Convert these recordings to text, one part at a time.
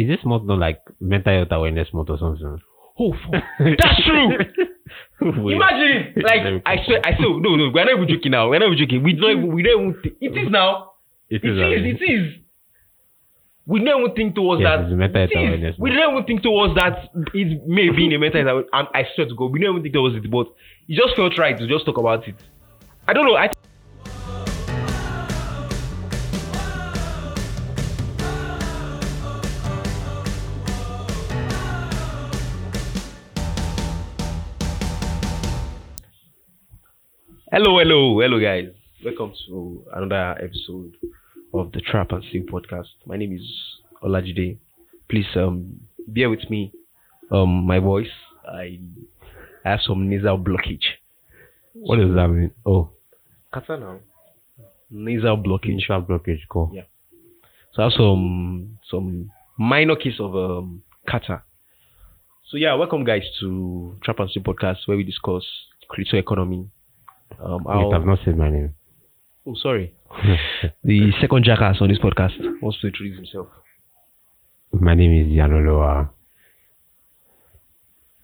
is this month not like mental health awareness month or something? Oh. That's true. Imagine, like I swear, I swear, no, no, we're not even joking now. We're not even joking. We don't even, we don't even. Think, it is now. It it is, is. It is. We don't even think towards Yes, that. mental health It is. awareness We don't even think towards that. It may be in a mental health. I swear to God, we don't even think towards it. But it just felt right to just talk about it. I don't know. I Hello, hello, hello, guys. Welcome to another episode of the Trap and Sing podcast. My name is Olajide. Please um bear with me. Um, my voice. I I have some nasal blockage. What does that mean? Oh, Catarrh now. Nasal blockage. initial blockage. Cool. Yeah. So I have some some minor case of um catarrh. So yeah, welcome guys to Trap and Sing podcast where we discuss crypto economy. Um, Wait, I've not said my name. oh sorry. The second jackass on this podcast wants to introduce himself. my name is Yanoloa.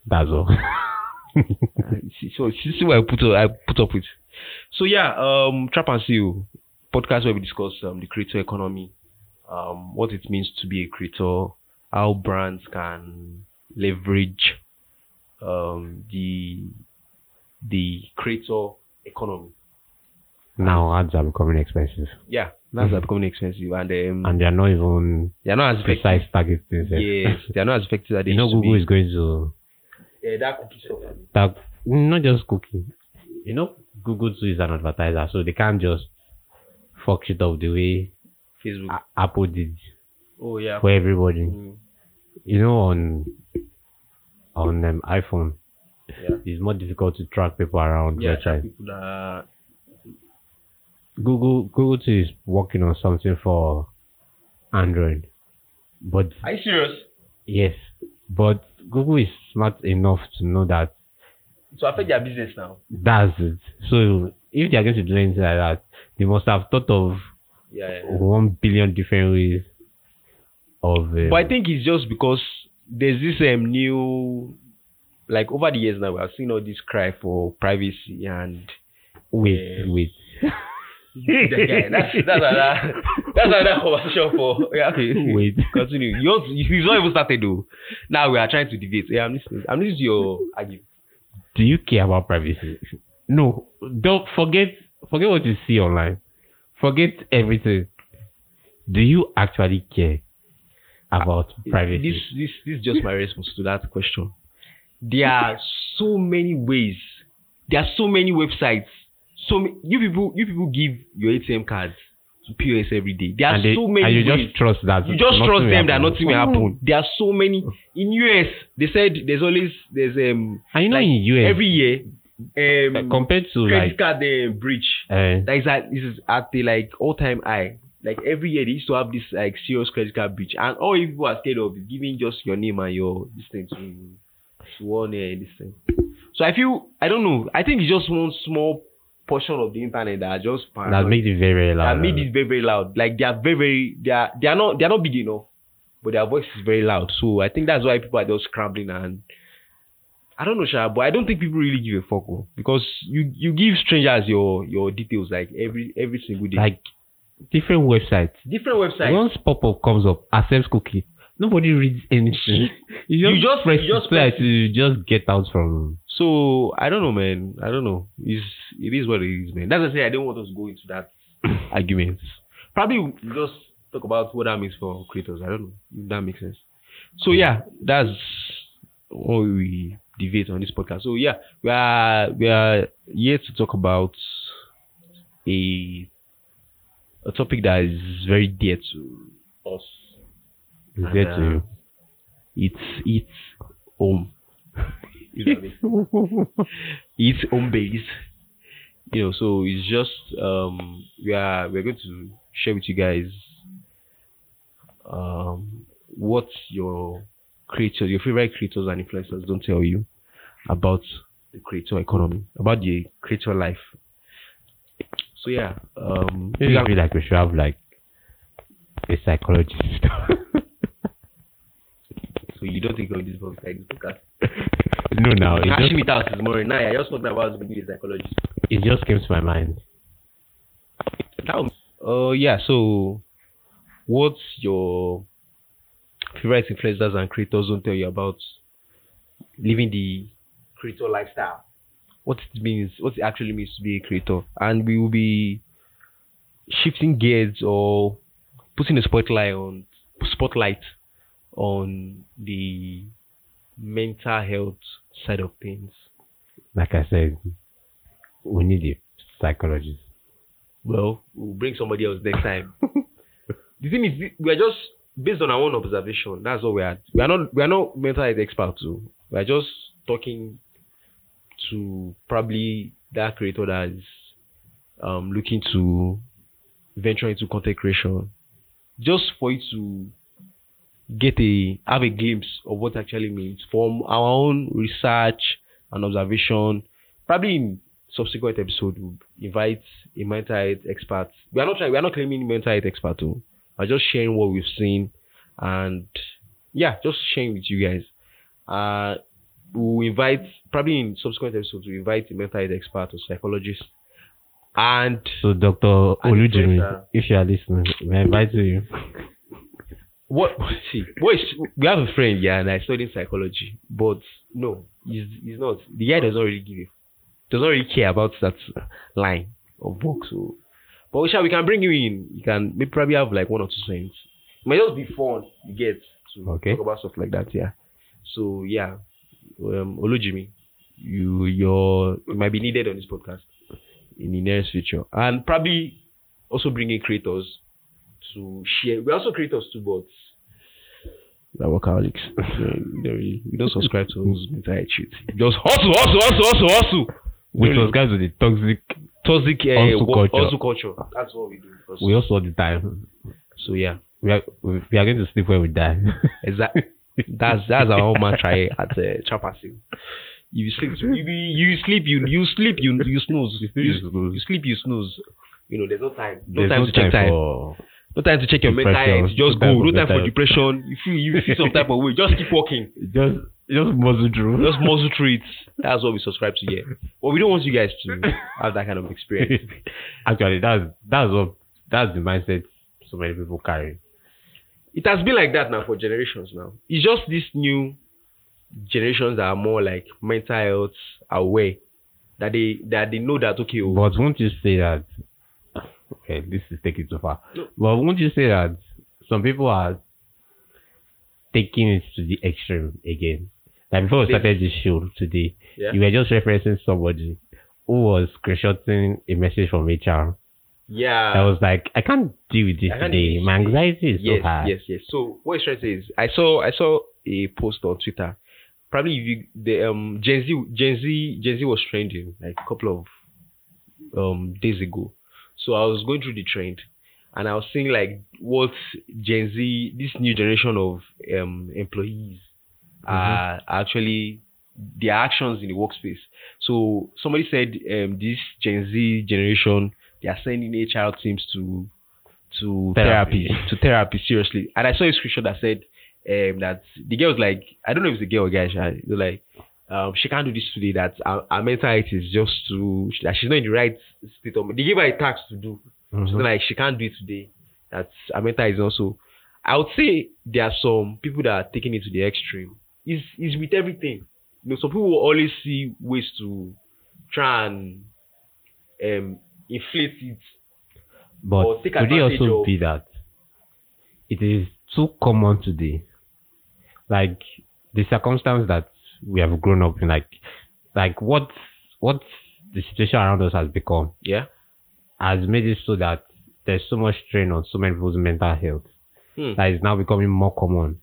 That's all. so see, what I put up, I put up with. So yeah, um, Trap and Seal podcast where we discuss um, the creator economy, um, what it means to be a creator, how brands can leverage um, the the creator economy. now ads are becoming expensive, Yeah, that's are becoming expensive, and um, and they are not even they are not as precise target things. eh? Yes, they are not as effective as they you know, Google is going to Yeah, that cookie stuff. that not just cooking. You know, Google too is an advertiser, so they can't just fuck shit up the way Facebook. A- Apple did oh yeah. for everybody. Mm, You know, on on um, iPhone, yeah. it's more difficult to track people around Yeah, websites. people that Google Google too is working on something for Android, but Are you serious? yes, but Google is smart enough to know that To affect their business now. that's it. So if they are going to do anything like that, they must have thought of Yeah. yeah. one billion different ways of. Um, But I think it's just because there's this um, new, like over the years now, we have seen all this cry for privacy and wait, Yeah. wait. guy. That's that's another that's another conversation for yeah. Okay, Wait. continue. You want to, you've not even started though. Now we are trying to debate. Yeah, I'm listening. I'm listening to your argument. Do you care about privacy? No, don't forget. Forget what you see online. Forget everything. Do you actually care about uh, privacy? This this this is just my response to that question. There are so many ways. There are so many websites. So ma- you people you people give your ATM cards to POS every day. There are and, they, so many and you ways. just trust that you just trust will them that happen. nothing will happen. There are so many in US. They said there's always there's um And you know like, in US, every year uh, um compared to credit like, card uh, breach uh, that is at this is at the like all time high. Like every year they used to have this like serious credit card breach, and all you people are scared of is giving just your name and your this thing to, to one uh, this thing. So I feel I don't know. I think it's just one small portion of the internet that are just that makes it very very that loud. made it very very loud. Like they are very very they are they are not they are not big enough, but their voice is very loud. So I think that's why people are just scrambling and I don't know, Sha, but I don't think people really give a fuck oh, because you you give strangers your your details like every every single day. like different websites. different websites. Once pop up comes up, accepts cookie. Nobody reads anything. You just, You just- press you just play press to just get out from. So I don't know, man. I don't know. It's it is what it is, man. That's why I say I don't want us to go into that argument. Probably we'll just talk about what that means for creators. I don't know if that makes sense. So yeah, that's what we debate on this podcast. So yeah, we are we are here to talk about a a topic that is very dear to us. Is And, there uh, to It's it's home. You know I mean? it's home base. You know, so it's just um we are we're going to share with you guys um what your creators, your favorite creators and influencers don't tell you about the creator economy, about the creator life. So yeah, um Maybe I feel like we should have like a psychologist. for you. You don't think of this book like this podcast. No, now it Hashing just, it out this morning. Nah, I just talked about being a psychologist. it just came to my mind. Now, uh, yeah. So, what's your favorite influencers and creators don't tell you about living the creator lifestyle? What it means, what it actually means to be a creator, and we will be shifting gears or putting a spotlight on spotlight on the mental health side of things. Like I said, we need a psychologist. Well, we'll bring somebody else next time. the thing is, we are just based on our own observation. That's what we are. We are not. We are not mental health experts. Too. We are just talking to probably that creator that is um, looking to venture into content creation, just for you to get a have a glimpse of what actually means from our own research and observation. Probably in subsequent episode, we'll invite a mental health expert. We are not trying. We are not claiming mental health expert. Too. We're just sharing what we've seen, and yeah, just sharing with you guys. Uh, we'll invite probably in subsequent episodes. We invite a mental health expert or psychologist, and So, Dr. Olujimi, if you are listening, we invite you? What see what is we have a friend yeah and i studied psychology but no he's he's not the guy does not really give a does not really care about that line of work so. But we shall we can bring you in you can maybe probably have like one or two cents it might just be fun you get to Okay. talk about stuff like that yeah. So yeah um olujimi you your you might be needed on this podcast in the nearest future. And probably also bringing creators to share. We're also creators too, but we're workaholics. we, don't we subscribe to those health shit. Just hustle, hustle, hustle, hustle, hustle. We subscribe to the toxic. Toxic uh, Hustle culture. hustle culture. That's what we do. We also all the time. so yeah, We are, we we are going to sleep when we die. exactly. that's that's our own mantra at uh, Chapasil. You sleep, you, you sleep, you you sleep, you you snooze. You, You sleep, you snooze. You know, there's no time. No There's time no to check time. for. No time to check your mental health. Just No go. No time for depression. You feel you feel some type of way. Just keep walking. Just, just muscle through. Just muscle through it. That's what we subscribe to here. But we don't want you guys to have that kind of experience. Actually, that's that's what that's the mindset so many people carry. It has been like that now for generations now. It's just these new generations that are more like mental health aware. That they that they know that okay, oh, But won't you say that? Okay, this is taking too far. No. But won't you say that some people are taking it to the extreme again? Like before we started this show today, yeah. you were just referencing somebody who was screenshotting a message from HR. yeah. I was like, I can't deal with this I can't deal today. My anxiety is yes, so high. yes, yes. So what he's trying to say is, I saw I saw a post on Twitter. Probably if you, the um Gen Z Gen Z Gen Z was trending like a couple of um days ago. So I was going through the trend, and I was seeing like what Gen Z, this new generation of um employees, are actually their actions in the workspace. So somebody said um this Gen Z generation they are sending HR teams to to Therapy. therapy, to therapy seriously. And I saw a screenshot that said um, that the girl was like, I don't know if it's a girl or guy, she were like, um, she can't do this today. That our, our mental health is just to that she's not in the right state of. They give her a task to do. Mhm. So like she can't do it today. That our mental is also. I would say there are some people that are taking it to the extreme. Is is with everything. You know, some people will always see ways to try and um inflate it But or take could it also of- be that it is too common today? Like the circumstance that we have grown up in, like like what what the situation around us has become Yeah. has made it so that there's so much strain on so many people's mental health Hmm. that is now becoming more common.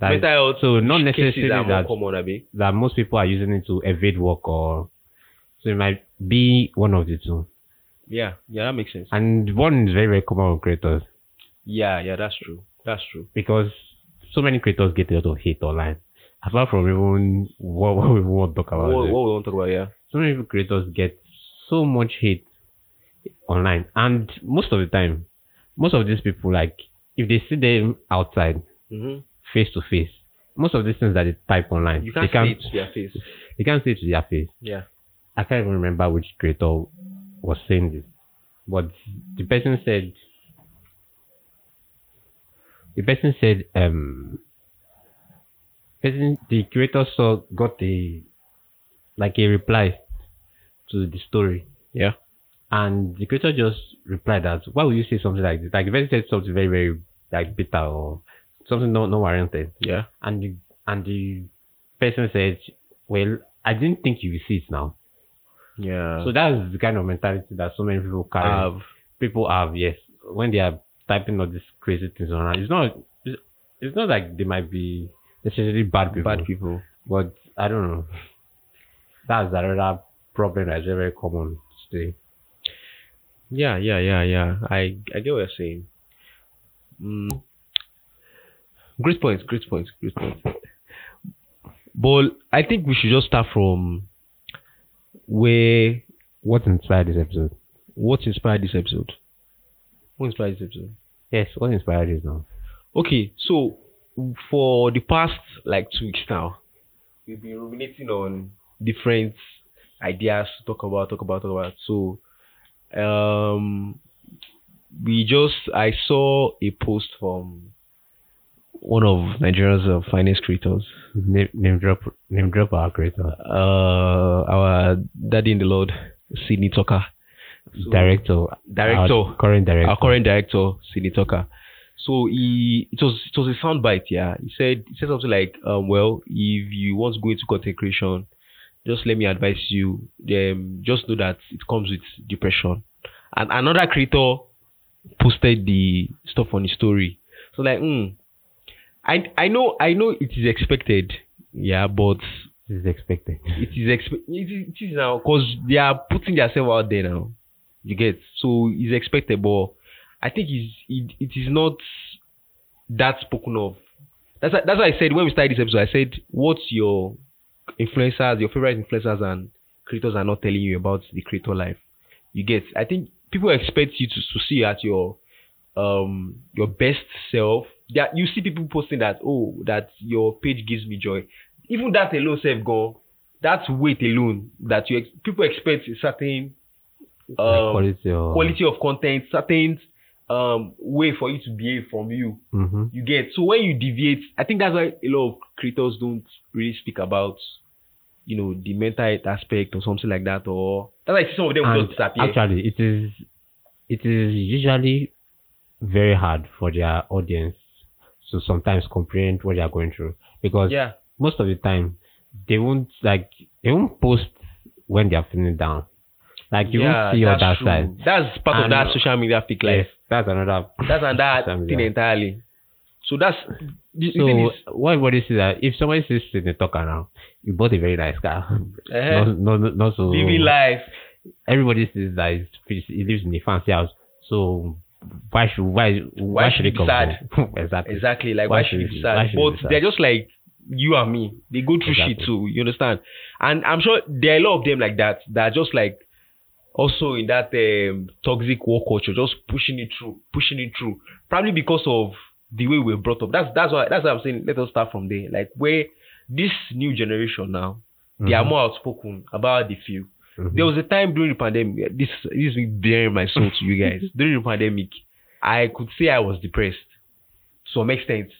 That mental health so not necessarily that common, Abi. that most people are using it to evade work or so it might be one of the two. Yeah, yeah, that makes sense. And one is very, very common with creators. Yeah, yeah, that's true. That's true. because so many creators get a lot of hate online. Apart from even what, what we want to talk about, What, what we want to talk about, yeah. so many creators get so much hate online, and most of the time, most of these people like if they see them outside face to face, most of these things that they type online, You they can't say can't it to their face. they can't see it to their face. Yeah. I can't even remember which creator was saying this, but the person said the person said um person the creator saw got a like a reply to the story Yeah. and the creator just replied that why would you say something like this like the person said something very very like bitter or something no no warranted Yeah. and the and the person said well I didn't think you would see it now Yeah. so that's the kind of mentality that so many people carry. have people have, yes, when they are typing all these crazy things around. It's not, it's, it's not like they might be necessarily bad people, bad people. but I don't know. That's another problem that's very, common today. Yeah, yeah, yeah, yeah. I I get what you're saying. Mm. Great points, great points, great points. But I think we should just start from where What inspired this episode? what inspired this episode. What inspired this episode? Yes, what inspired this now? Okay, so for the past like two weeks now, we've been ruminating on different ideas to talk about, talk about, talk about. So, um, we just I saw a post from one of Nigeria's uh, finest creators, Name, name drop, name drop our creator, uh, our daddy in the Lord, Sydney Talker. So- director, Director. current director. our current director, Sydney Talker. So he it was it was a soundbite, yeah. He said he said something like, um, well, if you want to go into content creation, just let me advise you, um, just know that it comes with depression. And another creator posted the stuff on his story. So like, hmm, I I know I know it is expected, yeah, but it is expected. it is expe- it is, it is now because they are putting themselves out there now. You get so it's expected, but I think it it is not that spoken of. That's that's why I said when we started this episode, I said what's your influencers, your favorite influencers and creators are not telling you about the creator life. You get. I think people expect you to, to see at your um your best self. That you see people posting that oh that your page gives me joy. Even that alone self go. That's weight alone that you ex- people expect a certain um, quality or quality of content, certain um way for you to behave from you. hmm You get so when you deviate, I think that's why a lot of creators don't really speak about, you know, the mental health aspect or something like that. Or that's why some of them And just disappear. actually, it is it is usually very hard for their audience to sometimes comprehend what they are going through because yeah, most of the time they won't like they won't post when they are feeling down. Like you yeah, won't see that's that true. side. That's part And- of that social media fake life. Yes, that's another. That's another thing entirely. So that's the, So thing is, what everybody sees that if somebody sits in the talk around, you bought a very nice car. eh, no, no, not so. living life. Everybody says that he lives in a fancy house. So why should why why, should should he he be come sad? exactly. Exactly. Like Why why, should it it be sad? why should But be sad? they're just like you and me. They go through shit too. You understand? And I'm sure there are a lot of them like that. That are just like also in that um, toxic work culture, just pushing it through, pushing it through. Probably because of the way we're brought up. That's that's why that's why I'm saying let us start from there. Like where this new generation now, they are Mhm. more outspoken about the feel. Mhm. There was a time during the pandemic. This, this is bearing my soul to you guys. during the pandemic, I could say I was depressed to some extent.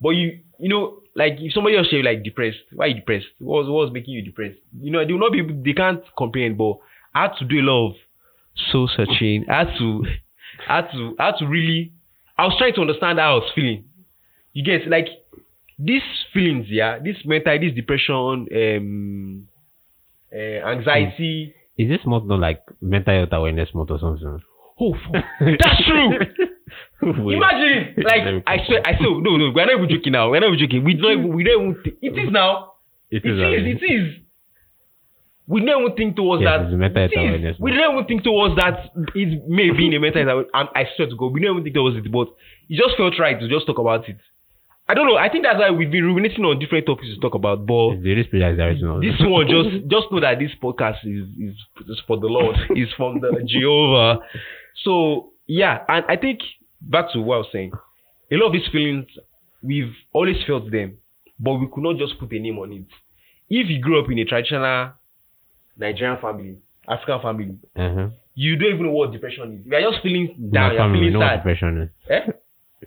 But you, you know, like if somebody else say like depressed, why you depressed? What was, what was making you depressed? You know, they will not be, they can't comprehend. But I had to do a lot of soul searching. I had to, I had to, I had to really. I was trying to understand how I was feeling. You get like these feelings, yeah, this mental, this depression, um, uh, anxiety. Is this month not like mental health awareness month or something? Oh. That's true. Imagine, like I swear, I swear, no, no, we're not even joking now. We're not even joking. We don't, we don't it is now. It It is. is. It is. We don't even think towards Yes, that. it's awareness We don't even think towards that. It may be in a health. awareness. I swear to God, we don't even think towards it, but it just felt right to just talk about it. I don't know. I think that's why we've been ruminating on different topics to talk about, but It's the Holy Spirit that is directing us. this one just just know that this podcast is is, is for the Lord. is from the Jehovah. So yeah, and I think back to what I was saying. A lot of these feelings we've always felt them, but we could not just put a name on it. If you grew up in a traditional Nigerian family, African family, Uh-huh. you don't even know what depression is. You are just feeling My down, you're family, feeling know what depression is. Eh?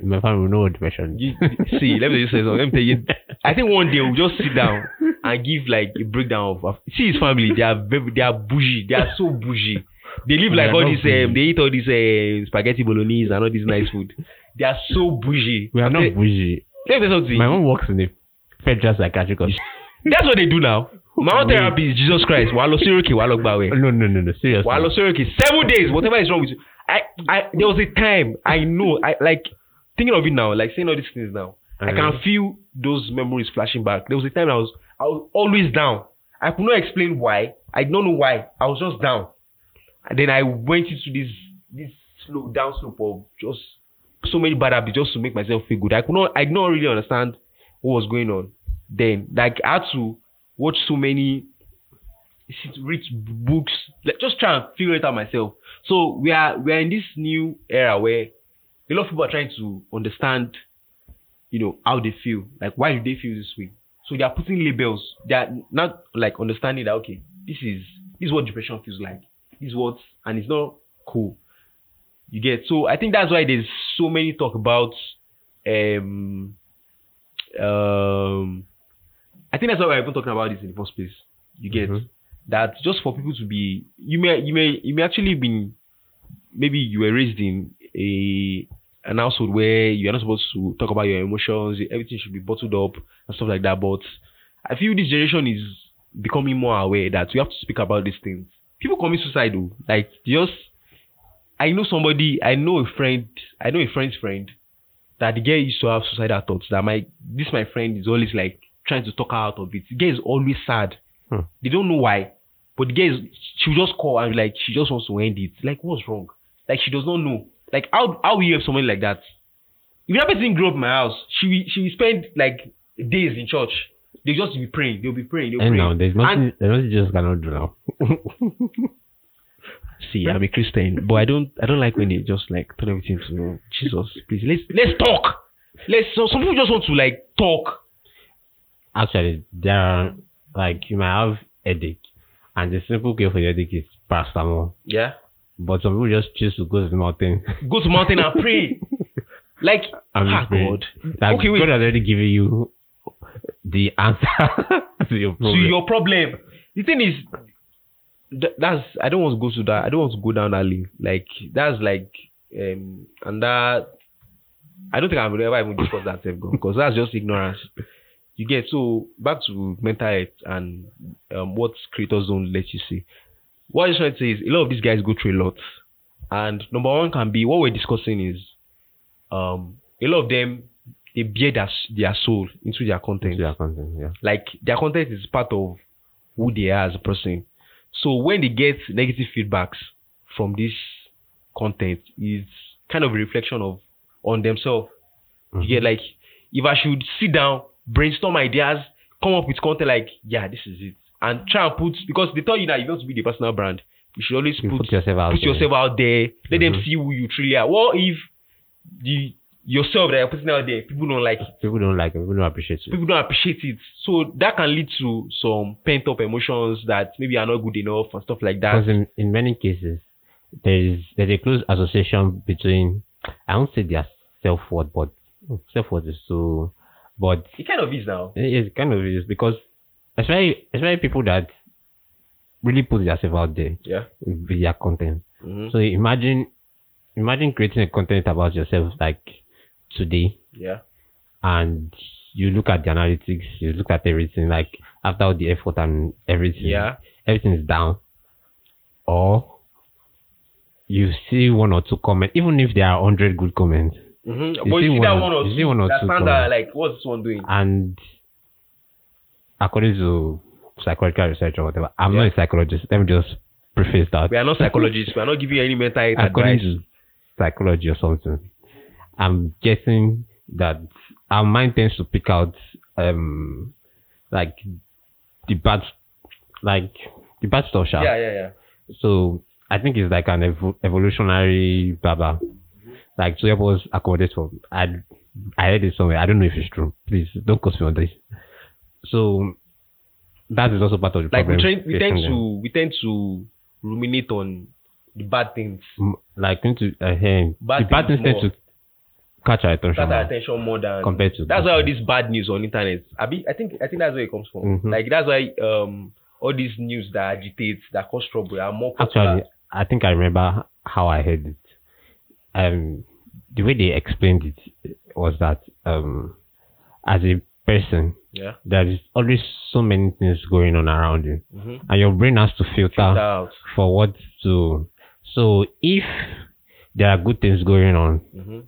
My family, we know what depression is. You, see, let me just say something. Let me tell you. I think one day we'll just sit down and give like a breakdown of. of see his family. They are very, they are bougie. They are so bougie. They live like all these. Um, they eat all these uh, spaghetti bolognese and all this nice food. They are so bougie. We are not bougie. Let me tell you something. My mom works in the federal psychiatric hospital. That's what they do now. My own Wait. therapy is Jesus Christ. Walo Siroki, Walo Gbawe. No, no, no, no. Seriously. Walo Siroki. Seven days, whatever is wrong with you. I, I, there was a time I know, I like thinking of it now, like saying all these things now. I can Uh-huh. feel those memories flashing back. There was a time I was, I was always down. I could not explain why. I don't know why. I was just down. And then I went into this, this slow down slope of just so many bad habits just to make myself feel good. I could not, I did not really understand what was going on. Then, like, I had to watch so many read books, like just try and figure it out myself. So we are we are in this new era where a lot of people are trying to understand, you know, how they feel. Like why do they feel this way? So they are putting labels. They are not like understanding that okay, this is this is what depression feels like. This is what and it's not cool. You get so I think that's why there's so many talk about um um I think that's why we're even talking about this in the first place. You get Mhm. that just for people to be you may you may you may actually been maybe you were raised in a an household where you're not supposed to talk about your emotions, everything should be bottled up and stuff like that. But I feel this generation is becoming more aware that we have to speak about these things. People commit suicide though. Like just I know somebody, I know a friend, I know a friend's friend that the girl used to have suicidal thoughts. That my this my friend is always like trying to talk her out of it. The girl is always sad. Hmm. They don't know why, but the girl is she'll just call and be like she just wants to end it. Like what's wrong? Like she does not know. Like how how will you have somebody like that? If that person grew up in my house, she will- she will spend like days in church. They just be praying. They'll be praying. They'll And pray. now there's nothing, there's nothing you just cannot do now. See, I'm a Christian, but I don't I don't like when they just like turn everything to Jesus. Please let's let's talk. Let's so some people just want to like talk. Actually, there are like you might have headache, and the simple cure for the headache is paracetamol. Yeah. But some people just choose to go to the mountain. Go to mountain and pray. Like and ah. God. Like Okay, wait. God has already given you the answer to your problem. to your problem. The thing is, th- that's I don't want to go to that. I don't want to go down that lane. Like that's like um and that I don't think I will ever even discuss that because that's just ignorance. You get so back to mental health and um, what creators don't let you see. What I'm trying to say is a lot of these guys go through a lot, and number one can be what we're discussing is um a lot of them they bear their, their soul into their content Into their content, yeah. like their content is part of who they are as a person. So when they get negative feedbacks from this content, it's kind of a reflection of on themselves. Mm-hmm. You get like if I should sit down, brainstorm ideas, come up with content like, yeah, this is it. And try and put because they tell you that you want to be the personal brand. You should always You put put yourself out put there. yourself out there. Let them Mhm. see who you truly are. What if the yourself that you're putting out there, people don't like it People don't like it. People don't appreciate it. people don't appreciate it. So that can lead to some pent up emotions that maybe are not good enough and stuff like that. Because in, in many cases, there is there's a close association between I won't say their self worth, but self worth is so. But It kind of is now. it kind of is because especially especially people that really put themselves out there Yeah. with their content. hmm So imagine imagine creating a content about yourself like today Yeah. and you look at the analytics, you look at everything, like after all the effort and everything, Yeah. everything is down. Or you see one or two comments, even if there are hundred good comments, hmm You But you see one that one or two, one or that two stand there like, what's this one doing? and according to psychological research or whatever, I'm Yeah. not a psychologist. Let me just preface that. We are not psychologists. we are not giving any mental health according advice. to psychology or something, I'm guessing that our mind tends to pick out um like the bad like the bad stuff. Yeah, yeah, yeah. So I think it's like an evo- evolutionary blah blah. Like to help us accommodate for I I heard it somewhere. I don't know if it's true. Please don't quote me on this. so that is also part of the Like we, problem. train, we tend facing them. to we tend to ruminate on the bad things, like into uh, hey, Bad the bad things things tend to catch our attention. our more. attention more than Compared to that's why all this bad news on internet. I be, I think I think that's where it comes from. Mhm. Like that's why um all these news that agitate that cause trouble are more popular. Actually, I think I remember how I heard it. Um, the way they explained it was that um, as a person, yeah. there is always so many things going on around you, Mm-hmm. and your brain has to filter out. for what to. So if there are good things going on, Mm-hmm.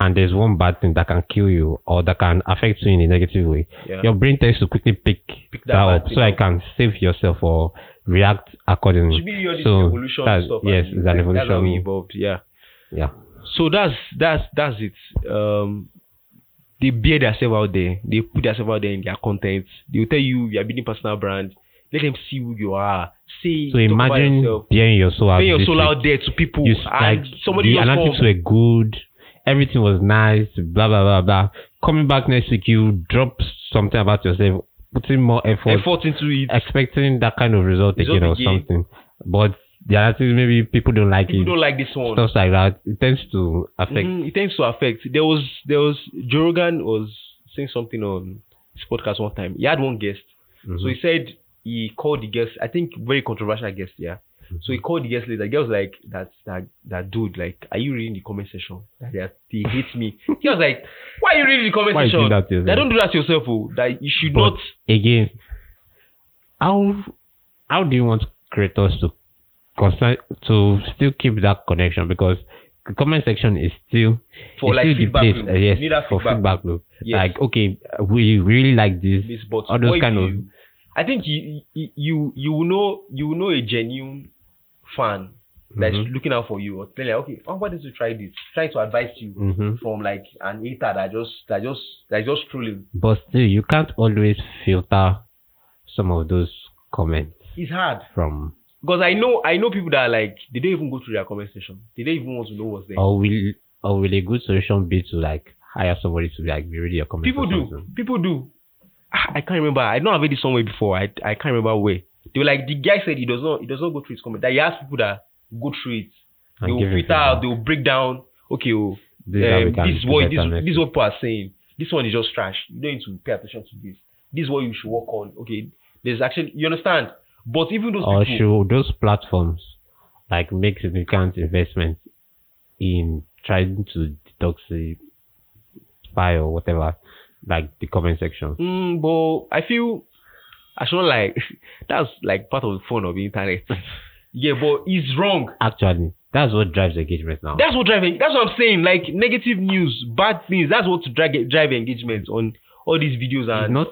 and there's one bad thing that can kill you or that can affect you in a negative way, Yeah. your brain tends to quickly pick, Pick that, that up so I can save yourself or react accordingly. Should be all this So, evolution that's- stuff. yes, it's an That's how we evolution. evolved. Yeah. Yeah. So that's that's that's it. Um, they bear themselves out there. They put themselves out there in their content. They will tell you you are building personal brand. Let them see who you are. Say So imagine bearing your soul out. Your soul out there to people. You like somebody the analytics were good. Everything was nice. Blah blah blah blah. Coming back next week, you drop something about yourself, putting more effort, effort into it. expecting that kind of result Result again or something. But the analytics maybe people don't like People it. don't like this one. Stuff like that. It tends to affect. Mhm, it tends to affect. There was there was Joe Rogan was saying something on his podcast one time. He had one guest. Mhm. So he said he called the guest, I think very controversial guest, yeah. So he called the guest later. The girl was like, that that that dude, like, are you reading the comment section? That they, he hates me. He was like, Why are you reading the comment Why section? that yourself? That don't do that yourself, oh. That you should But not again, how how do you want creators to constant to still keep that connection because the comment section is still For, it's like, still the feedback place uh, yes You that for feedback feedback loop. Yes. Like okay, we really like this. this but all those kind of I think you you you you will know you will know a genuine fan that's Mhm. looking out for you or telling you, okay, why don't you try this? Trying to advise you hmm from like an hater that just that just that just trolling. But still, you can't always filter some of those comments It's hard from. Because I know I know people that are like they don't even go through their comment section. They don't even want to know what's there. Or will or will a good solution be to like hire somebody to like be reading your comments? people do. something? People do. Ah, I can't remember. I know I've heard it somewhere before. I I can't remember where. They were like the guy said he does not he does not go through his comment. That he has people that go through it. They And will filter out. They will break down. Okay, oh, This is um, this is what this, this is what people are saying. This one is just trash. You don't need to pay attention to this. This is what you should work on. Okay, there's actually you understand. But even those or people, should those platforms like make significant investments in trying to detoxify or whatever, like the comment section? mm, but I feel I should like that's like part of the fun of the internet. yeah, but it's wrong. Actually, that's what drives engagement now. That's what driving. That's what I'm saying. Like negative news, bad things. That's what to drive drive engagement on all these videos it's and not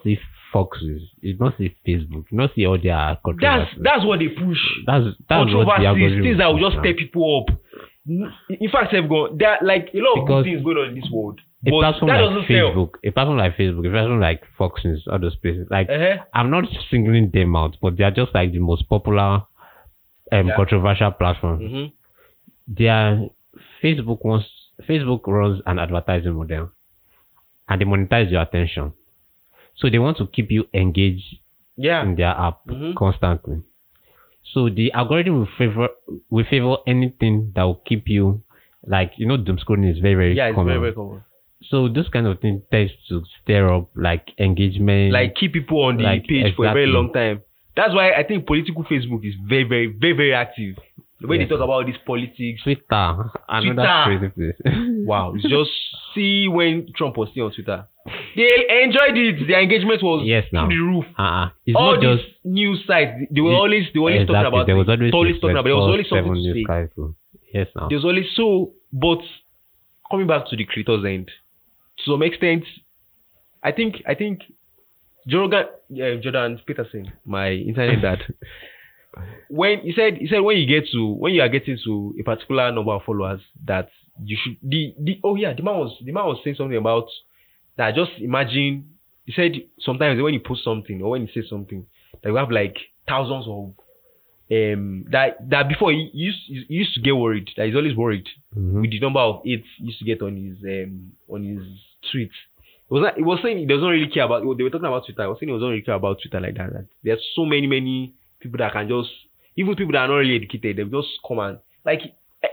Foxes, it's not the Facebook, it's not the all their that's controversies. that's what they push. that's that's what the controversies, algorithm things that will push just now. stir people up. In fact, they've gone. There are like a lot of Because good things going on in this world, A but that like doesn't sell. Facebook, a platform like Facebook, a platform like Fox News, all those places. Like Uh-huh. I'm not singling them out, but they are just like the most popular, um, Yeah. controversial platform. Mhm. their Facebook wants Facebook runs an advertising model and they monetize your attention. So they want to keep you engaged Yeah. in their app Mhm. constantly. So the algorithm will favor will favor anything that will keep you like you know doom scrolling is very very Yeah, it's common. very very common. So this kind of thing tends to stir up like engagement. Like keep people on the Like, page for a very long time. That's why I think political Facebook is very very very very active. The way Yes. they talk about this politics. Twitter, another Twitter. crazy place. Wow, just see when Trump was still on Twitter. They enjoyed it. Their engagement was Yes, now. through the roof. uh-uh. It's all not these just news sites, they were always they were always talking exactly. about there was it. always always talking about. There was always something 24/7 to say. cycle. Yes, now. There's always so but coming back to the creator's end, to some extent, I think I think Jordan uh, Jordan Peterson, my internet dad, when he said he said when you get to when you are getting to a particular number of followers that you should the the oh yeah the man was the man was saying something about that just imagine he said sometimes when you post something or when you say something that you have like thousands of um that that before he used he used to get worried that he's always worried Mhm. with the number of hits he used to get on his um on his tweets it was not, it was saying he doesn't really care about. They were talking about Twitter. I was saying he doesn't really care about Twitter like that. that there's so many many people that can just even people that are not really educated. They just come and like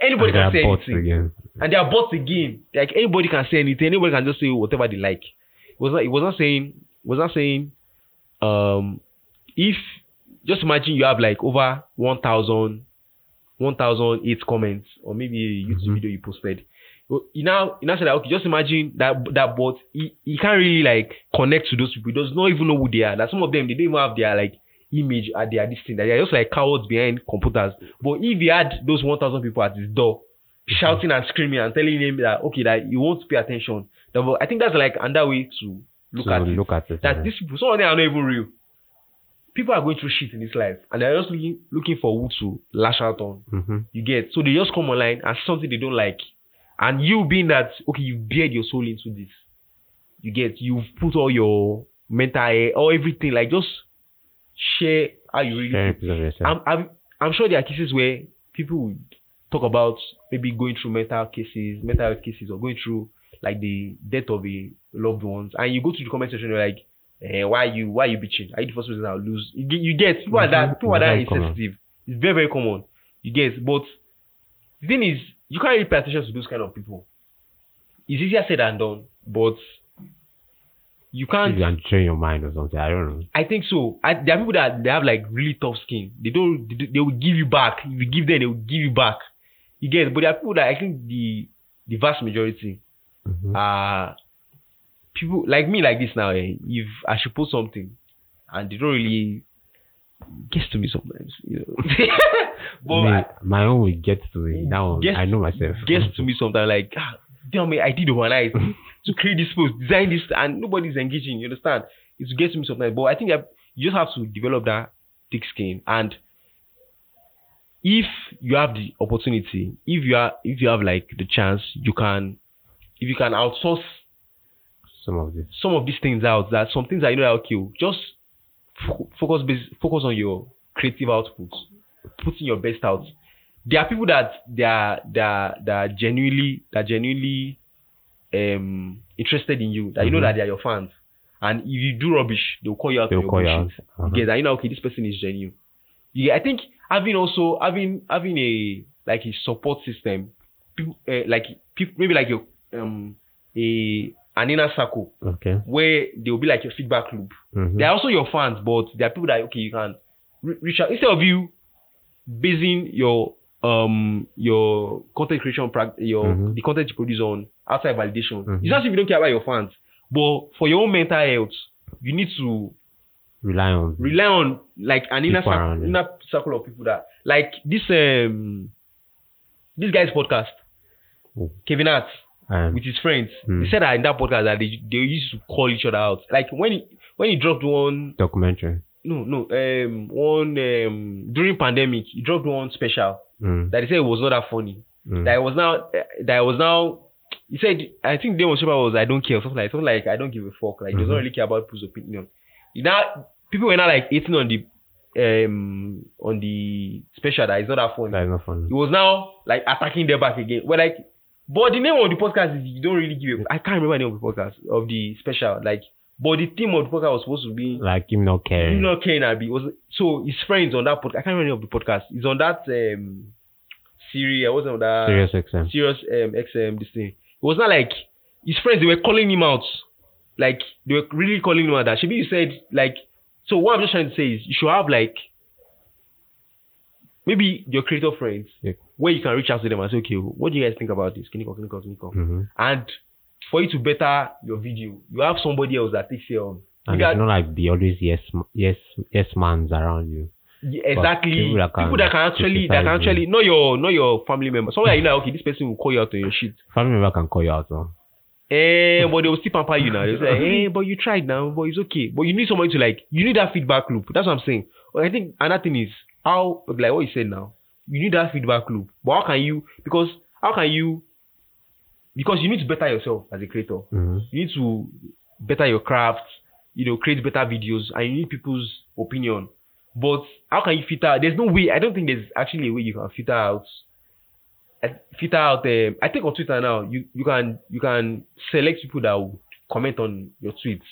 anybody And can say anything again. and they are bots again. Like anybody can say anything. Anybody can just say whatever they like. It was not. It was not saying. it Was not saying. Um, if just imagine you have like over 1,000, 1,008 comments or maybe a YouTube Mhm. video you posted. You now, you now say that okay. Just imagine that that bot. He, he can't really like connect to those people. He does not even know who they are. That some of them they don't even have their like image at their this thing. That they are just like cowards behind computers. But if he had those 1,000 people at his door shouting and screaming and telling him that okay that you won't pay attention. That, I think that's like another way to look at it. at it. that yeah. these people, some of them are not even real. People are going through shit in this life and they're just looking looking for who to lash out on. Mhm. You get so they just come online and something they don't like, and you being that okay, you've bared your soul into this. You get you've put all your mental or everything like just share how you really feel. piece of yourself. I'm, I'm I'm sure there are cases where people would talk about maybe going through mental cases, mental health cases, or going through like the death of a loved ones, and you go to the comment section, you're like, eh, "Why you why you bitching? Are you the first person that will lose?" You get, you get people are that people are that insensitive. It's very very common. You get, but the thing is, you can't really pay attention to those kind of people. It's easier said than done, but you can't. you can train your mind or something. I don't know. I think so. I, there are people that they have like really tough skin. They don't. They, they will give you back. If you give them, they will give you back. You get. But there are people that I think the the vast majority Mhm. are people like me like this now. Eh, if I should post something and they don't really gets to me sometimes, you know. but I- my own will get to me. Now I know myself. gets to me sometimes like ah, damn me, I did overnight to create this post, design this, and nobody's engaging. You understand? It gets me sometimes, but I think that you just have to develop that thick skin. And if you have the opportunity, if you are, if you have like the chance, you can, if you can outsource Some of this. some of these things out. That some things that you know that okay, just fo- focus base, focus on your creative output, putting your best out. There are people that they are they are, that are genuinely that are genuinely um interested in you. That you know Mhm. that they are your fans. And if you do rubbish, they'll call you out. They'll call you out. Uh-huh. You get that? You know, okay, this person is genuine. Yeah, I think having also having having a like a support system, people uh, like people maybe like a um a an inner circle Okay. where they will be like your feedback loop. Mhm. They are also your fans, but there are people that okay you can re- reach out instead of you basing your um your content creation prac- your Mhm. the content you produce on outside validation. Mhm. It's not as if you don't care about your fans, but for your own mental health, you need to Rely on. rely on like an inner circle, inner circle of people that like this um this guy's podcast, Oh. Kevin Hart um, with his friends. Hmm. He said that in that podcast that they, they used to call each other out. Like when he when he dropped one documentary. no no um one um during pandemic he dropped one special Mm. that he said it was not that funny. Mm. That it was now that it was now he said I think the special was I don't care something like something like I don't give a fuck like he doesn't Mhm. really care about people's opinion. You know people were not like hating on the um on the special that is not that funny. That is not funny. He was now like attacking them back again. We're like, but the name of the podcast is you don't really give it. I can't remember the name of the podcast of the special. Like, but the theme of the podcast was supposed to be Like him not caring. you know Kane Abbey was so his friends on that podcast. I can't remember the podcast. He's on that um series. I wasn't on that Sirius XM. Sirius um XM this thing. It was not like his friends they were calling him out. Like they were really calling him out that Shabi you said like so what I'm just trying to say is you should have like maybe your creator friends Yeah. where you can reach out to them and say, okay, what do you guys think about this? Can you come, can you come, can you come? Mhm. And for you to better your video, you have somebody else that takes care of. And You it's not like be always yes, yes, yes man's around you. Yeah, exactly. people that can people that can actually that can criticize you. actually not your not your family member. Somewhere you know, okay, this person will call you out on your shit. Family member can call you out. Huh? Eh, but they will still pamper you now. They say, eh, but you tried now, but it's okay. But you need somebody to like, you need that feedback loop. That's what I'm saying. But I think another thing is how, like what you said now, you need that feedback loop. But how can you? Because how can you? Because you need to better yourself as a creator. Mhm. You need to better your craft. You know, create better videos, and you need people's opinion. But how can you filter? There's no way. I don't think there's actually a way you can filter out. uh, Filter out. Um, I think on Twitter now, you you can you can select people that will comment on your tweets.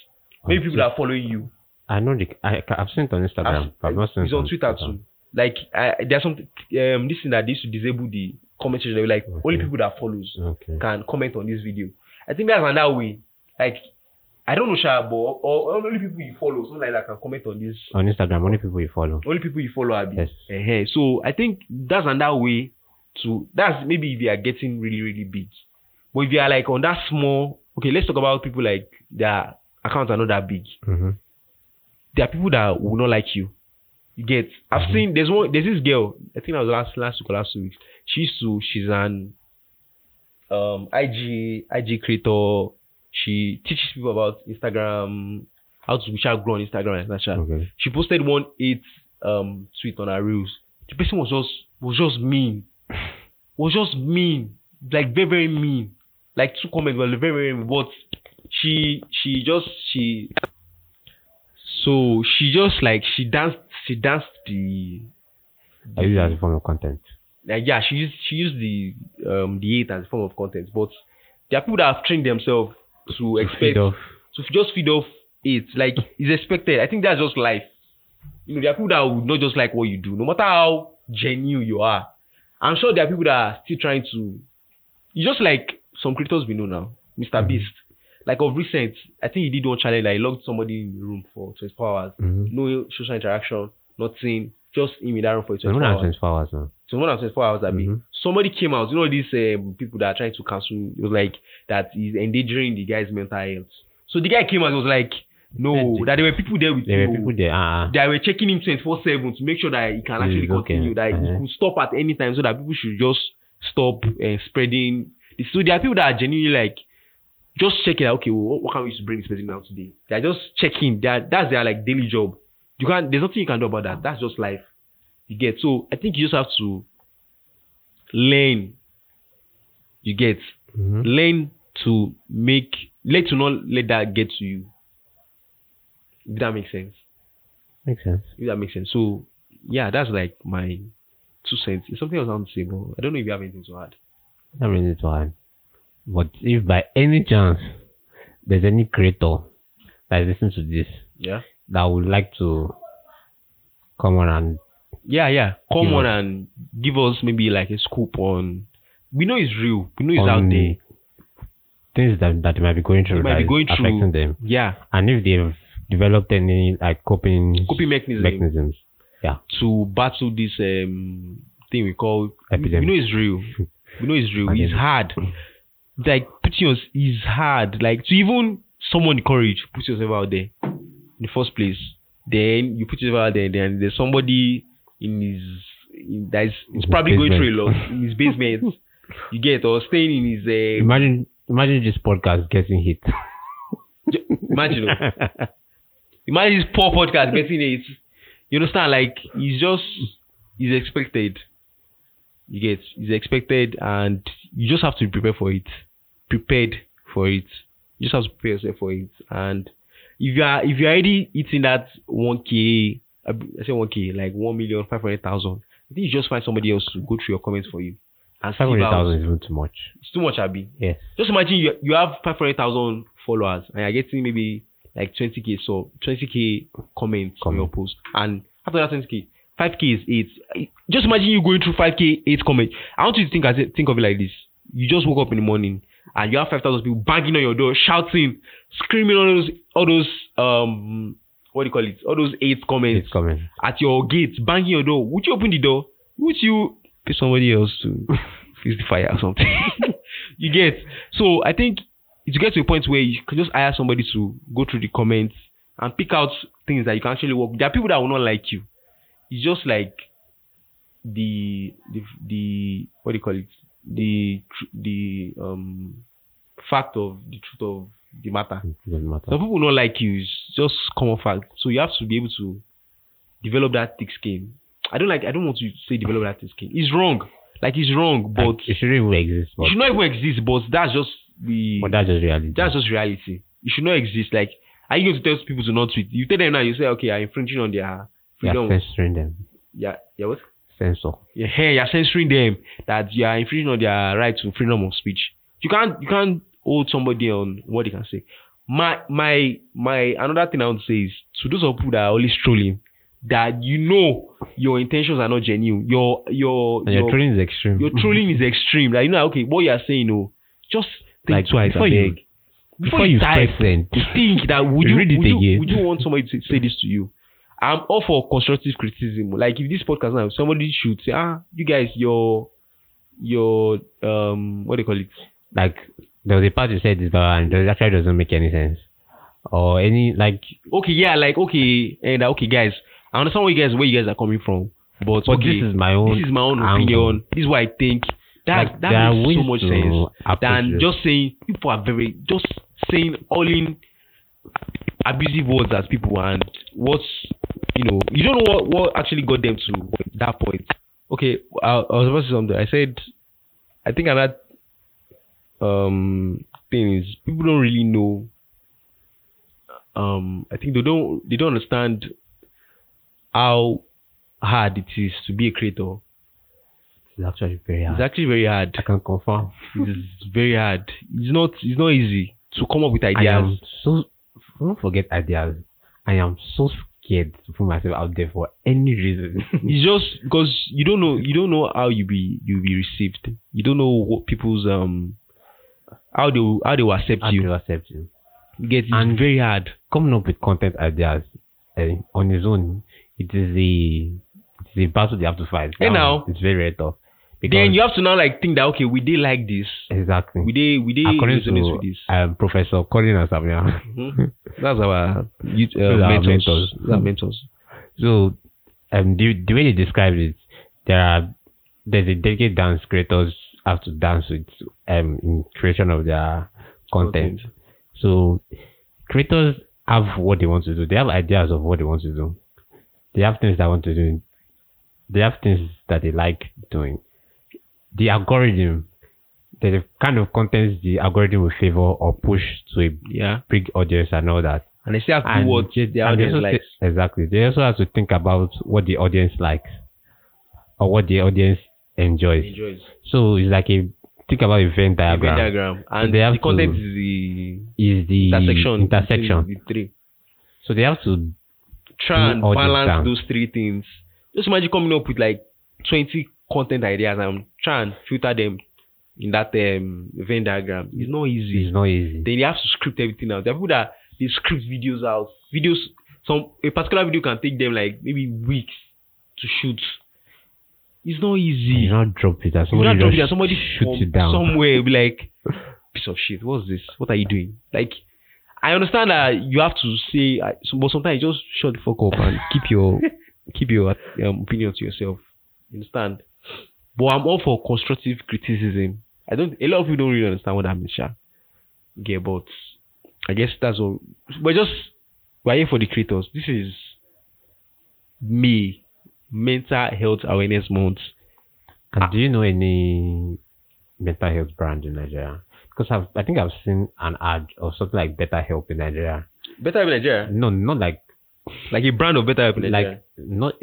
Maybe people that are following you. I know the I I've seen it on Instagram. I've- I've not seen It's it on Twitter too. Like I, there's some um this thing that they used to disable the comment section. They like only people that follows Okay. can comment on this video. I think that's another way. Like I don't know, Sha, but or, or only people you follow, so like that can comment on this. On Instagram, only people you follow. Only people you follow, Abi. Yes. uh So I think that's another way to. That's maybe if you are getting really really big, but if you are like on that small. Okay, let's talk about people like their accounts are not that big. Mm-hmm. There are people that will not like you. You get. I've Mhm. seen. There's one. There's this girl. I think that was last last week or last week. weeks. She used. She's an um IG IG creator. She teaches people about Instagram, how to shall grow on Instagram and Snapchat. Okay. She posted one eight um tweet on her reels. The person was just was just mean. Was just mean. Like very, very mean. Like two comments were very, very mean. But she she just she so she just like she danced she danced the I use it as a form of content. like yeah, she used she used the um the eight as a form of content. But there are people that have trained themselves to expect off. to just feed off it. Like it's expected. I think that's just life. You know, there are people that would not just like what you do, no matter how genuine you are. I'm sure there are people that are still trying to. You just like some creators we know now, Mr. Mhm. Beast. Like of recent, I think he did one challenge. Like he locked somebody in the room for 24 hours, Mm-hmm. no social interaction, nothing, just him in that room for 24 hours. 24 hours now. So more 24 hours, I mean, Mhm. somebody came out. You know these um, people that are trying to cancel. It was like that is endangering the guy's mental health. So the guy came out. Was like, no, that there were people there with There were people there. Uh, That were checking him 24 seven to make sure that he can actually okay. continue. That he Uh-huh. could stop at any time, so that people should just stop uh, spreading. So there are people that are genuinely like just checking. out, Okay, well, what, can we bring this person down today? They are just checking. That that's their like daily job. You can't. There's nothing you can do about that. That's just life. You get. So I think you just have to learn. You get mhm. learn to make learn to not let that get to you. If that makes sense. Makes sense. If that makes sense. So yeah, that's like my two cents. It's something else I want to say, but I don't know if you have anything to add. I mean, it's fine. But if by any chance there's any creator that listens to this Yeah. that would like to come on and Yeah, yeah. Come on and give us maybe like a scoop on. We know it's real. We know it's on out there. things that, that they might be going through They might that be is going through- affecting them. Yeah. And if they've developed any like coping Coping mechanism mechanisms. Yeah. To battle this um thing we call Epidemic. We know it's real. We know it's real. Pandemic. It's hard. Like putting yours is hard. Like to even someone the courage put yourself out there in the first place. Then you put yourself out there. Then there's somebody in his in, that is it's probably going through a lot in his basement. you get or staying in his uh, Imagine imagine this podcast getting hit. imagine imagine this poor podcast getting it. You understand? Like he's just he's expected. You get he's expected, and you just have to prepare for it. Prepared for it. You just have to prepare yourself for it. And if you are if you're already eating that one k, I say one k, like one million five hundred thousand. I think you just find somebody else to go through your comments for you. And Five hundred is even too much. It's too much, Abby. Yes. Just imagine you you have five hundred thousand followers and you're getting maybe like twenty k so twenty k comments on your post and after that twenty k five k is eight. Just imagine you going through five k eight comments. I want you to think think of it like this. You just woke up in the morning and you have five thousand people banging on your door, shouting, screaming all those all those um what do you call it? All those eight comments It's coming. at your gate, banging your door. Would you open the door? Would you pay somebody else to fix the fire or something? you get. So I think it gets to a point where you can just hire somebody to go through the comments and pick out things that you can actually work. There are people that will not like you. It's just like the the the what do you call it? The the um fact of the truth of the matter. Matter. Some people don't like you. It's just common fact. So you have to be able to develop that thick skin. I don't like. I don't want to say develop that thick skin. It's wrong. Like it's wrong, but Like, it shouldn't even exist. it But, should not even exist. But that's just the. but that's just reality. that's just reality. It should not exist. Like, are you going to tell people to not tweet? You tell them now. You say, okay, I'm infringing on their freedom. censoring them. Yeah, yeah, what? Censor. Yeah, hey, you're censoring them. That you are infringing on their right to freedom of speech. You can't. You can't hold somebody on what they can say. my my my another thing I want to say is to those of people that are always trolling, that you know your intentions are not genuine. Your your And your training is extreme. your trolling is extreme. Like you know, okay, what you are saying, no, just think Like, twice. before you- before you type, send. think that would you, would, you, would you want somebody to say this to you? I'm all for constructive criticism. Like if this podcast now, somebody should say, ah, you guys, your your um, what do you call it? like there was a part you said this, but and it actually doesn't make any sense. Or any like, Okay, yeah, like okay, and uh, okay, guys, I understand where you guys where you guys are coming from, but but okay, this is my own. this is my own angle. opinion. This is what I think. That Like, that makes so much sense than it. just saying people are very just saying all in abusive words as people and what's you know you don't know what what actually got them to that point. Okay, I, I was about to say something. I said I think another um thing is people don't really know. Um, I think they don't they don't understand how hard it is to be a creator. It's actually very hard. It's actually very hard. I can confirm. It's very hard. It's not it's not easy to come up with ideas. so. Don't forget ideas. I am so scared to put myself out there for any reason. It's just because you don't know you don't know how you be you be received. You don't know what people's um how they will- how they will accept How you. to accept you. Get it's And- very hard. Coming up with content ideas eh, on his own, it is a it is a battle they have to fight. Hey, now. it's very very tough. Then you have to now like think that okay, we did like this. exactly. We did we did according to this. um, Professor Colin Asabia. Mhm. That's our uh, our mentors. mentors. Those are mentors. So, um, the, the way they describe it, there are there's a dedicated dance creators have to dance with um in creation of their content. So, creators have what they want to do. They have ideas of what they want to do. They have things they want to do. They have things that they like doing. The algorithm, the kind of content the algorithm will favor or push to a Yeah. big audience and all that. And they still have to And what the they audience likes. thi- exactly. They also have to think about what the audience likes or what the audience enjoys. Enjoys. So it's like a think about a Venn diagram. Venn diagram. And they have the content to- is the Is the intersection. intersection. The three. So they have to try and balance those three things. Just imagine coming up with like 20 content ideas and try and filter them in that um, Venn diagram. It's not easy. it's not easy. Then you have to script everything out. There are people that they script videos out. Videos, some a particular video can take them like maybe weeks to shoot. It's not easy. You not drop it. and You Somebody not drop it somebody shoot you down. somewhere be like, piece of shit. What's this? What are you doing? Like, I understand that you have to say, but sometimes you just shut the fuck up and keep your keep your um, opinion to yourself. You understand? But I'm all for constructive criticism. I don't. A lot of people don't really understand what that means. Yeah, but I guess that's all. But just we're here for the creators. This is me, mental health awareness month. And do you know any mental health brand in Nigeria? Because I've, I think I've seen an ad or something like Better Help in Nigeria. Better Help in Nigeria. No, not like Like a brand of Better Help in Nigeria. like not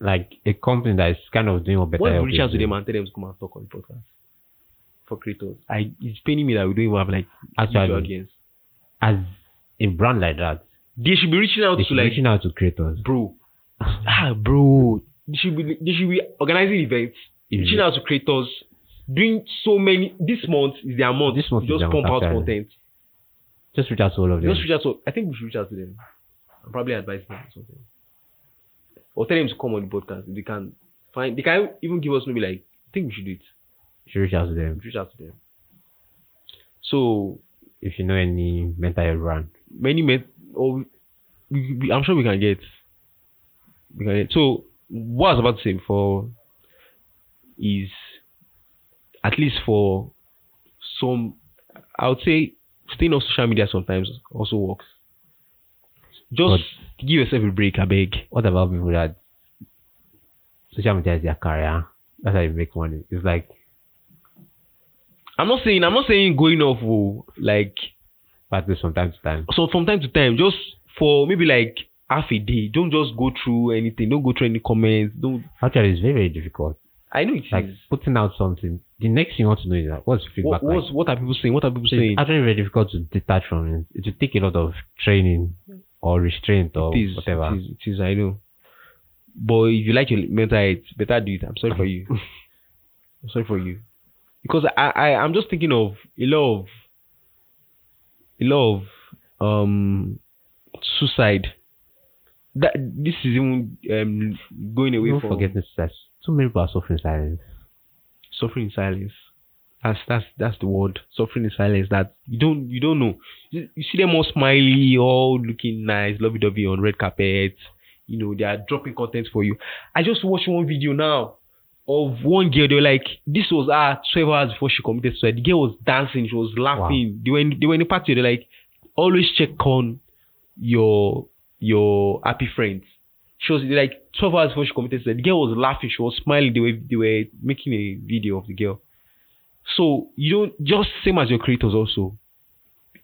like a company that is kind of doing what Better what if Help we reach out to them doing. and tell them to come and talk on the podcast for creators? I it's paining me that we don't even have like Actually. big audience. as a brand like that, They should be reaching out they to should be like reaching out to creators. bro, ah bro. They should be they should be organizing events, If reaching out to creators, doing so many. This month is their month. This month just pump out content. Just reach out to all of them. Just reach out to. I think we should reach out to them. I'll probably advise them or something. Or tell them to come on the podcast. If they can find. They can even give us maybe like. I think we should do it. should reach out to them. Reach out to them. So If you know any mental health brand. many men or we, we, I'm sure we can get we can get so what I was about to say before is at least for some I would say staying on social media sometimes also works. Just give yourself a break, I beg. What about people that social media is their career? That's how you make money. It's like I'm not saying I'm not saying going off oh, like practice from time to time. so from time to time, just for maybe like half a day. Don't just go through anything. Don't go through any comments. Don't Actually, it's very very difficult. I know it is. Like putting out something. The next thing you want to know is that what's feedback What, like? what's, what are people saying? What are people So saying? it's actually very difficult to detach from it. It will take a lot of training or restraint or It is, whatever. It is, it is, I know. But if you like your mental health, better do it. I'm sorry for you. I'm sorry for you. Because I, I, I'm just thinking of a lot of, a lot of, um, suicide. That this is even um going away Don't from forget this. that So many people are suffering silence. suffering in silence. That's that's that's the word. Suffering in silence. That you don't you don't know. You, you see them all smiley, all looking nice, lovey dovey on red carpet. You know they are dropping content for you. I just watched one video now of one girl. They were like, this was her 12 hours before she committed suicide. The girl was dancing. She was laughing. They were in, they were in a party. They're like, always check on your your happy friends. She was like 12 hours before she committed suicide. The girl was laughing. She was smiling. They were they were making a video of the girl. So you don't just same as your creators also.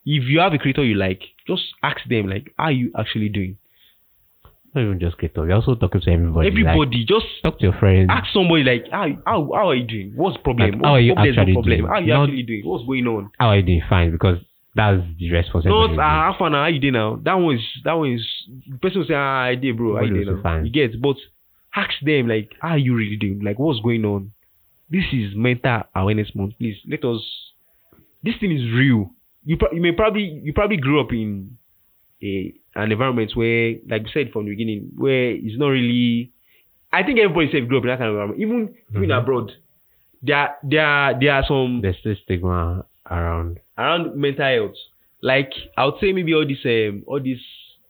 If you have a creator you like, just ask them like, how are you actually doing? Not even just creator. We're also talking to everybody. like, Everybody just talk to your friends. ask somebody like, how how, how are you doing? What's the problem? Like, how are you Hope there's no actually problem. doing? How are you Not- actually doing? What's going on? How are you doing? Fine, because that's the responsibility. Not ah, half an hour, how you doing now? That one is that one is person say, ah, I did, bro. I did now? fine. You get, but ask them like, how are you really doing? Like, what's going on? This is mental awareness month. Please let us. This thing is real. You pro- you may probably you probably grew up in a an environment where, like you said from the beginning, where it's not really. I think everybody said grew up in that kind of environment. Even even Mhm. abroad, there are- there there are some There's still stigma around. Around mental health. Like I would say maybe all these um all these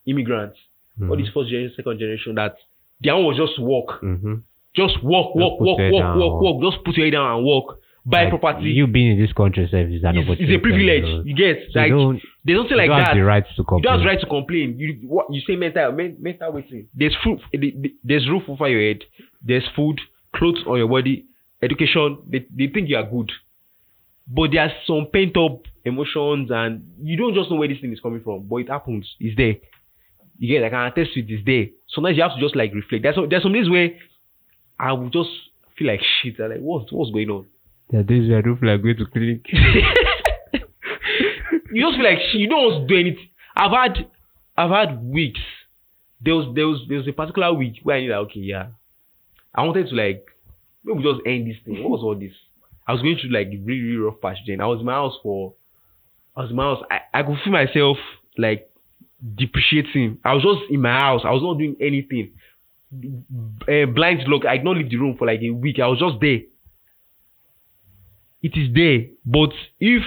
immigrants, all Mhm. these first generation, second generation that their own was just walk. Mhm. Just walk, walk, walk, walk, down, walk. Just put your head down and walk. Buy Like, property. You being in this country itself is an it's, opportunity. it's a privilege. you. You get So like you don't, they don't say you like don't that. have the right to you complain. don't have the right to complain. You what you say mental men, mental waiting. There's food. There's roof over your head. There's food, clothes on your body, education. They, they think you are good, but there's some pent up emotions, and you don't just know where this thing is coming from. But it happens. It's there. You get. like, I can attest to it. It's there. Sometimes you have to just like reflect. There's some, there's some days where I will just feel like shit. I'm like, what's what's going on? There are days where I don't feel like going to clinic. you just feel like shit, you don't want to do anything. I've had I've had weeks. There was there was there was a particular week where I knew that okay, yeah. I wanted to like maybe just end this thing. What was all this? I was going through like really, really rough patch then. I was in my house for I was in my house. I, I could feel myself like depreciating. I was just in my house. I was not doing anything. Uh, blind look. I did not leave the room for like a week. I was just there. It is there, but if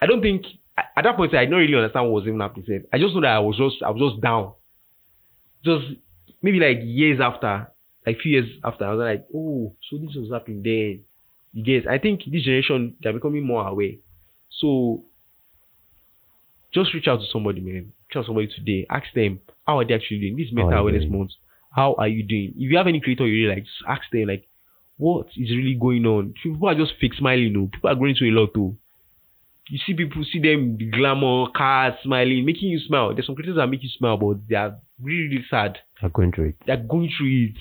I don't think at at that point I didn't really understand what was even happening. I just know that I was just I was just down. Just maybe like years after, like few years after, I was like, oh, so this was happening then. You get? I think this generation they're becoming more aware. So just reach out to somebody, man. Reach out to somebody today. Ask them how are they actually doing. This mental awareness doing? month. How are you doing? If you have any creator you really like, just ask them like, what is really going on? People are just fake smiling. No, people are going through a lot too. You see people see them the glamour, cars, smiling, making you smile. There's some creators that make you smile, but they are really, really sad. They're going through it. They're going through it.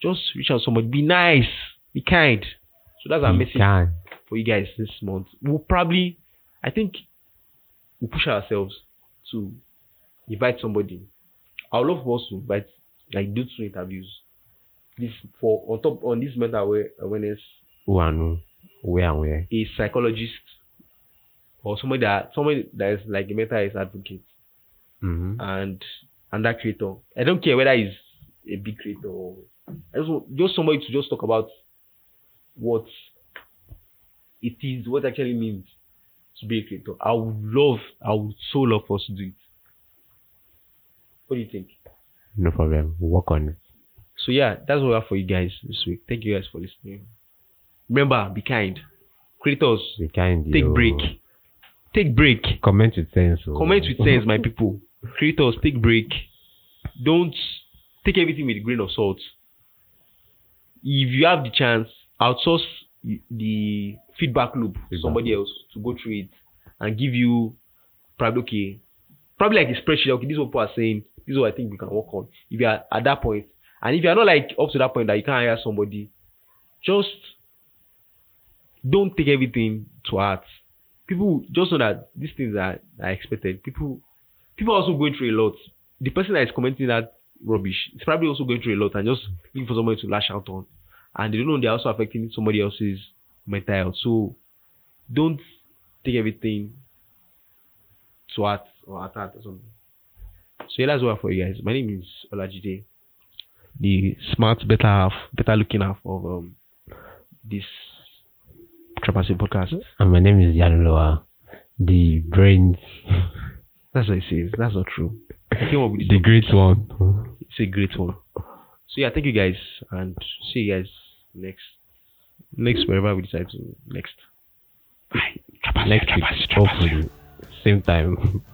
Just reach out to somebody. Be nice. Be kind. So that's our You message can. for you guys this month. We'll probably, I think, we'll push ourselves to invite somebody. I would love for us to invite, like, do two interviews. This for on top on this mental aware- awareness, Who and who, where and where. a psychologist or somebody that somebody that is like a mental health advocate Mm-hmm. and and that creator. I don't care whether he's a big creator or I just want, just somebody to just talk about what it is, what actually means to be a creator. I would love, I would so love for us to do it. What do you think? No problem. We'll work on it. So yeah, that's what we have for you guys this week. Thank you guys for listening. Remember, be kind. Creators, Be kind. take yo. break. Take break. Comment with sense. oh. Comment with sense, my people. Creators, take break. Don't take everything with a grain of salt. If you have the chance, outsource the feedback loop Feedback somebody else to go through it and give you probably okay, probably like a spreadsheet. Okay, this is what people are saying. This is what I think we can work on. If you are at that point, and if you are not like up to that point that you can't hire somebody, just don't take everything to heart. People just know that these things are, are expected. People people are also going through a lot. The person that is commenting that rubbish is probably also going through a lot and just looking for somebody to lash out on. And they don't know they're also affecting somebody else's mental health. So don't take everything to heart or at heart or something. So yeah, that's what for you guys. My name is Olajide, the smart, better half, better looking half of um, this Trapassing podcast. And my name is Yanuloa, the brains, That's what it says. That's not true. I came up with the great one. It's a great one. So yeah, thank you guys and see you guys next next wherever we decide to next. Bye. Next week, hopefully, same time.